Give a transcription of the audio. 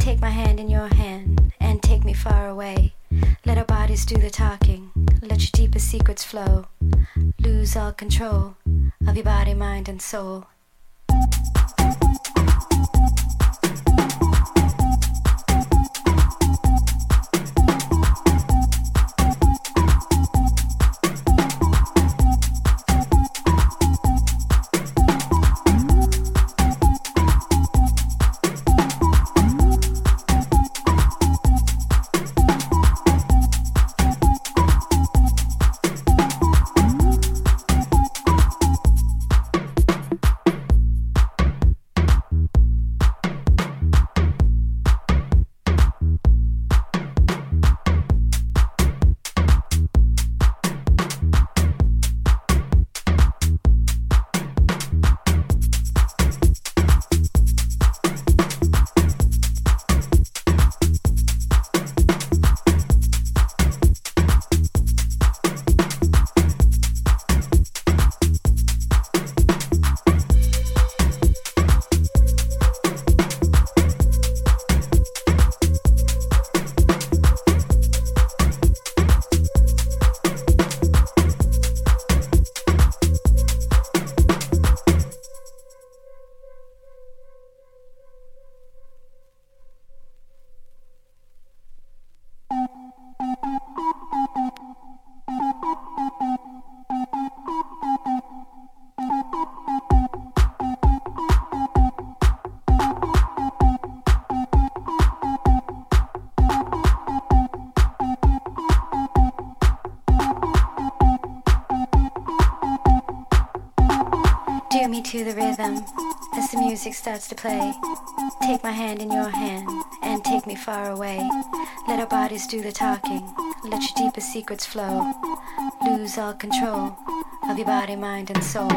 Take my hand in your hand and take me far away. Let our bodies do the talking. Let your deepest secrets flow. Lose all control of your body, mind, and soul. Music starts to play. Take my hand in your hand and take me far away. Let our bodies do the talking. Let your deepest secrets flow. Lose all control of your body, mind, and soul.